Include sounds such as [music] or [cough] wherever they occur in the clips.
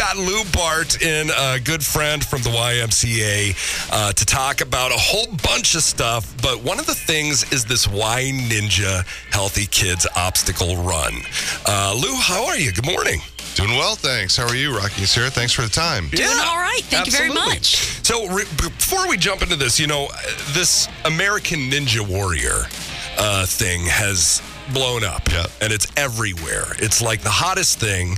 got Lou Bart in, a good friend from the YMCA, uh, to talk about a whole bunch of stuff. But one of the things is this Y Ninja Healthy Kids Obstacle Run. Uh, Lou, how are you? Good morning. Doing well, thanks. How are you, Rocky and Sarah? Thanks for the time. Doing all right. Thank you very much. So, re- before we jump into this, you know, this American Ninja Warrior uh, thing has blown up Yeah. and it's everywhere. It's like the hottest thing.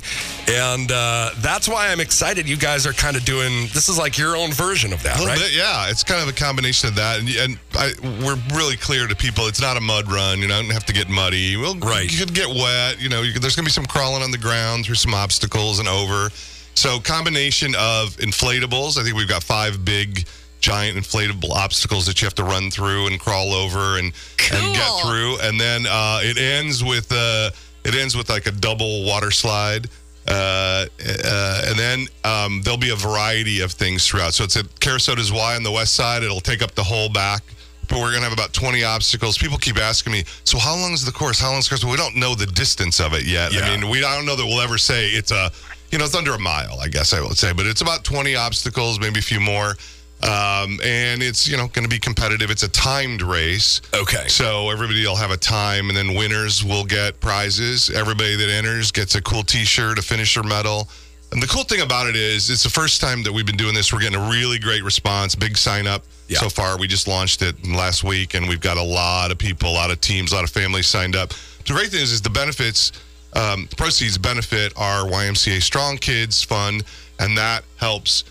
And uh, that's why I'm excited. You guys are kind of doing this is like your own version of that, right? bit, yeah. It's kind of a combination of that, and, and I, we're really clear to people. It's not a mud run. You don't have to get muddy. Well, Right. You could get wet. You know, you could, there's going to be some crawling on the ground through some obstacles and over. So, combination of inflatables. I think we've got five big, giant inflatable obstacles that you have to run through and crawl over and and get through. And then uh, it ends with uh, it ends with like a double water slide. Uh, uh, and then um, there'll be a variety of things throughout. So it's at Kerasotes Y on the west side. It'll take up the whole back. But we're going to have about 20 obstacles. People keep asking me, so how long is the course? How long is the course? We don't know the distance of it yet. Yeah. I mean, we I don't know that we'll ever say it's a, you know, it's under a mile, I guess I would say. But it's about 20 obstacles, maybe a few more. Um, and it's, you know, going to be competitive. It's a timed race. Okay. So everybody will have a time, and then winners will get prizes. Everybody that enters gets a cool T-shirt, a finisher medal. And the cool thing about it is, it's the first time that we've been doing this. We're getting a really great response, big sign up Yeah. so far. We just launched it last week, and we've got a lot of people, a lot of teams, a lot of families signed up. The great thing is, is the benefits, um, proceeds benefit our YMCA Strong Kids Fund, and that helps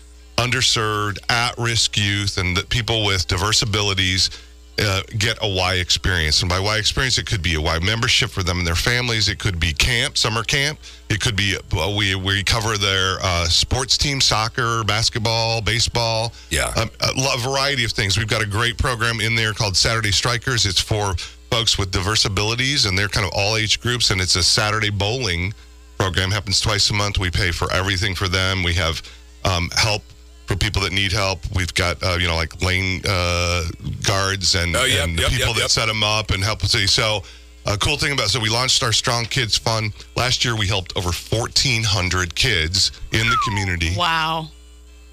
underserved, at-risk youth, and the people with diverse abilities uh, get a Y experience. And by Y experience, it could be a Y membership for them and their families. It could be camp, summer camp. It could be uh, we we cover their uh, sports team, soccer, basketball, baseball. Yeah. Um, a variety of things. We've got a great program in there called Saturday Strikers. It's for folks with diverse abilities, and they're kind of all age groups. And it's a Saturday bowling program. Happens twice a month. We pay for everything for them. We have um, help for people that need help. We've got uh, you know like lane uh, guards and, Oh, yep, and the yep, people yep, that yep. set them up and help us. So. A cool thing about so we launched our Strong Kids Fund last year. We helped over 1,400 kids in the community Wow.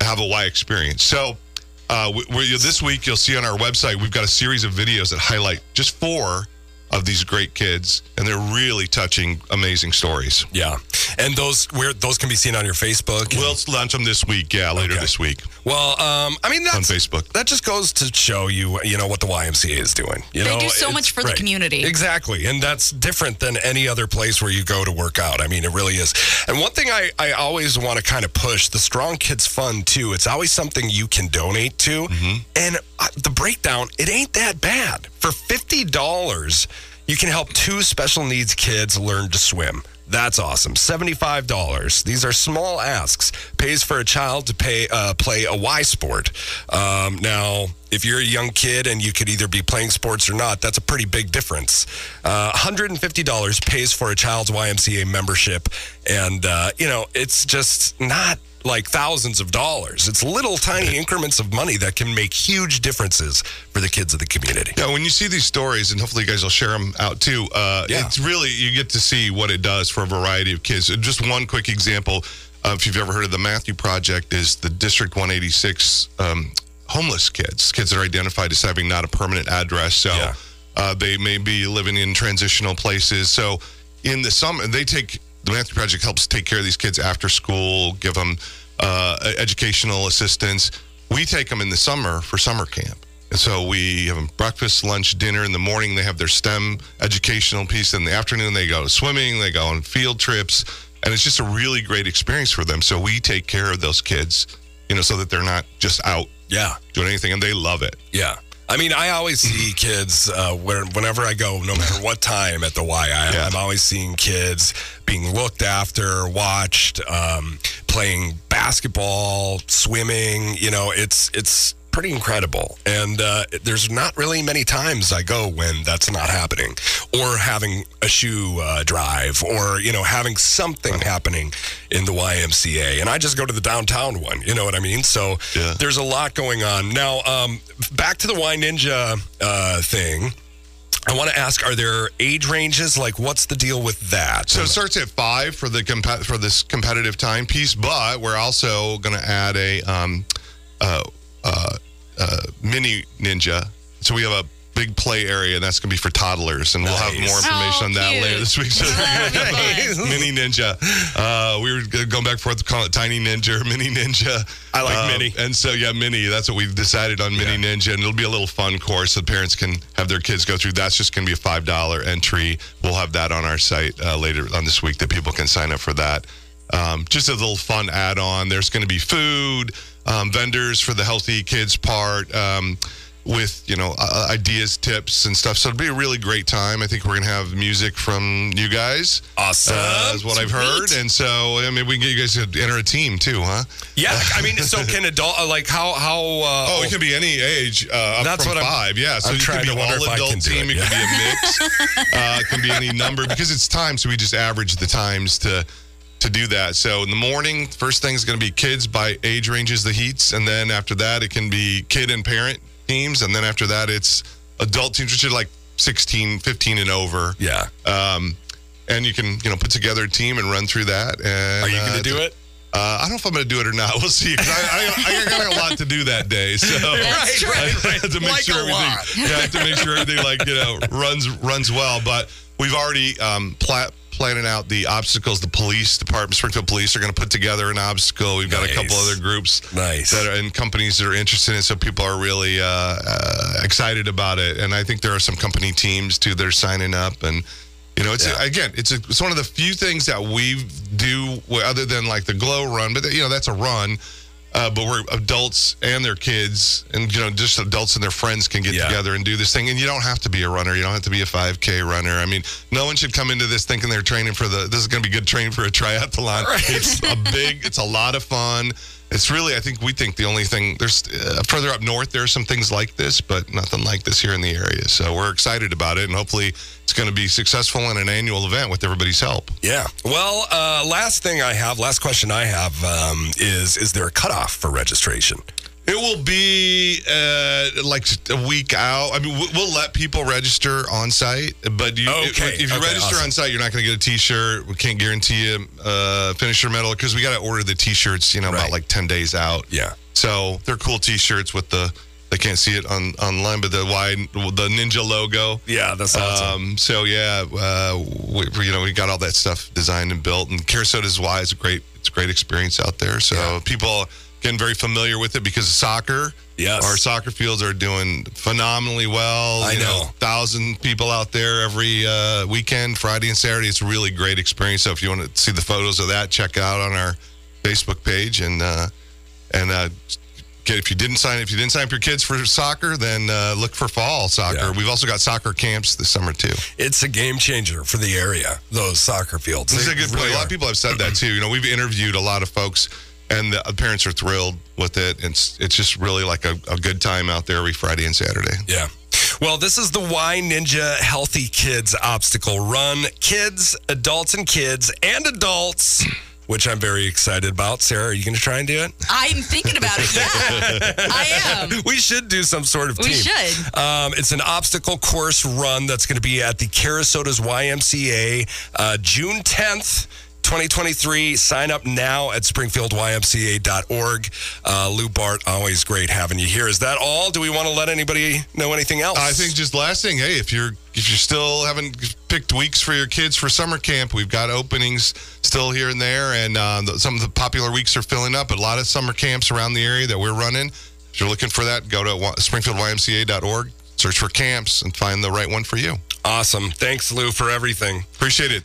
have a Y experience. So, uh, we, we, this week you'll see on our website we've got a series of videos that highlight just four of these great kids, and they're really touching, amazing stories. Yeah. And those where those can be seen on your Facebook. We'll launch them this week. Yeah, later Okay. this week Well, um, I mean on Facebook. that just goes to show you, you know, what the YMCA is doing. You They know, do so much for the community. Exactly, and that's different than any other place where you go to work out. I mean, it really is. And one thing I, I always want to kind of push the Strong Kids Fund too. It's always something you can donate to, and uh, the breakdown it ain't that bad. For fifty dollars, you can help two special needs kids learn to swim. That's awesome. Seventy-five dollars. These are small asks. Pays for a child to pay uh, play a Y sport. Um, now, if you're a young kid and you could either be playing sports or not, that's a pretty big difference. Uh, $150 pays for a child's YMCA membership, and uh, you know it's just not like thousands of dollars. It's little tiny increments of money that can make huge differences for the kids of the community. Yeah, when you see these stories, and hopefully you guys will share them out too, uh, Yeah. it's really, you get to see what it does for a variety of kids. Just one quick example, uh, if you've ever heard of the Matthew Project, is the District 186 um, homeless kids, kids that are identified as having not a permanent address. So Yeah. uh, they may be living in transitional places. So in the summer, they take, the Matthew Project helps take care of these kids after school, give them uh, educational assistance. We take them in the summer for summer camp. And so we have breakfast, lunch, dinner. In the morning, they have their STEM educational piece. In the afternoon, they go swimming, they go on field trips. And it's just a really great experience for them. So we take care of those kids, you know, so that they're not just out Yeah. doing anything and they love it. Yeah. I mean, I always see kids uh, where, whenever I go, no matter what time at the Y, I, Yeah. I'm always seeing kids being looked after, watched, um, playing basketball, swimming. You know, it's it's pretty incredible. And uh, there's not really many times I go when that's not happening, or having a shoe uh, drive, or you know, having something happening in the YMCA. And I just go to the downtown one. You know what I mean? So Yeah. there's a lot going on now. Um, back to the Y Ninja uh, thing. I want to ask: Are there age ranges? Like, what's the deal with that? So it starts at five for the comp- for this competitive timepiece, but we're also going to add a um, uh, uh, uh, mini ninja. So we have a big play area, and that's going to be for toddlers, and we'll have Nice. more information Oh, on that cute. later this week. So That'll be fun. mini ninja. Uh, we were going back and forth to call it tiny ninja or mini ninja. I like Um, mini. And so, yeah, mini. That's what we've decided on mini ninja. And it'll be a little fun course that parents can have their kids go through. That's just going to be a $5 entry. We'll have that on our site uh, later on this week that people can sign up for that. Um, just a little fun add on. There's going to be food, um, vendors for the healthy kids part. Um, with you know uh, ideas, tips, and stuff, so it'll be a really great time. I think we're gonna have music from you guys. Awesome. uh, is what I've heard, and so I mean, we can get you guys to enter a team too, huh? yeah, I mean, so can [laughs] adult uh, like how how? Uh, Oh, it can be any age uh, That's what I'm- five. yeah, so I'm it trying could be to all adult can team. it, It, could be a mix. [laughs] uh, it can be any number because it's time. So we just average the times to to do that. So in the morning, first thing is going to be kids by age ranges, the heats, and then after that, it can be kid and parent teams, and then after that, it's adult teams, which are like 16, 15 and over. yeah. Um, and you can you know put together a team and run through that. And Are you going uh, to do it? Uh, I don't know if I'm going to do it or not. [laughs] We'll see. I, I, I got a lot to do that day, so [laughs] That's true. I have to make Like sure everything. Yeah, [laughs] I have to make sure everything like you know runs runs well. But we've already um, pla- planning out the obstacles. The police department, Springfield Police, are going to put together an obstacle. We've got a couple other groups Nice. that are and companies that are interested in it. So people are really uh, uh, excited about it, and I think there are some company teams too that are signing up and. You know, it's Yeah. again, it's a, it's one of the few things that we do other than like the glow run, but you know that's a run. Uh, but we're adults and their kids, and you know, just adults and their friends can get Yeah. together and do this thing. And you don't have to be a runner. You don't have to be a 5K runner. I mean, no one should come into this thinking they're training for the. This is going to be good training for a triathlon. It's a big. It's a lot of fun. It's really, I think we think the only thing there's uh, further up north. There are some things like this, but nothing like this here in the area. So we're excited about it, and hopefully it's going to be successful in an annual event with everybody's help. Yeah. Well, uh, last thing I have, last question I have um, is: Is there a cutoff for registration? It will be uh, like a week out. I mean, we- we'll let people register on site, but you, Okay, if you okay, register awesome. on site, you're not going to get a T-shirt. We can't guarantee you uh, finisher medal because we got to order the T-shirts. You know, Right. about like ten days out. Yeah. So they're cool T-shirts with the. They can't see it on online, but the wide the ninja logo. Yeah, that's awesome. Um, so yeah, uh, we, we- you know, we got all that stuff designed and built, and Kerasotes Y is a great, it's a great experience out there. So people getting very familiar with it because of soccer. Yes. our soccer fields are doing phenomenally well. I You know. thousand people out there every uh, weekend, Friday and Saturday. It's a really great experience. So if you want to see the photos of that, check out on our Facebook page and uh, and. Uh, if you didn't sign if you didn't sign up your kids for soccer, then uh, look for fall soccer. Yeah. We've also got soccer camps this summer too. it's a game changer for the area. Those soccer fields. This is a good point. really A lot of people have said that too. You know, we've interviewed a lot of folks, and the parents are thrilled with it. It's it's just really like a, a good time out there every Friday and Saturday. Yeah. Well, this is the Y Ninja Healthy Kids Obstacle Run. Kids, adults, and kids, and adults, which I'm very excited about. Sarah, are you going to try and do it? I'm thinking about it. Yeah, [laughs] I am. We should do some sort of team. We should. Um, it's an obstacle course run that's going to be at the Kerasotes YMCA uh, June 10th. 2023. Sign up now at springfieldymca.org. Uh, Lou Bart, always great having you here. Is that all? Do we want to let anybody know anything else? I think just last thing, hey, if you're if you still haven't picked weeks for your kids for summer camp, we've got openings still here and there, and uh, some of the popular weeks are filling up. But a lot of summer camps around the area that we're running. If you're looking for that, go to springfieldymca.org, search for camps, and find the right one for you. Awesome. Thanks, Lou, for everything. Appreciate it.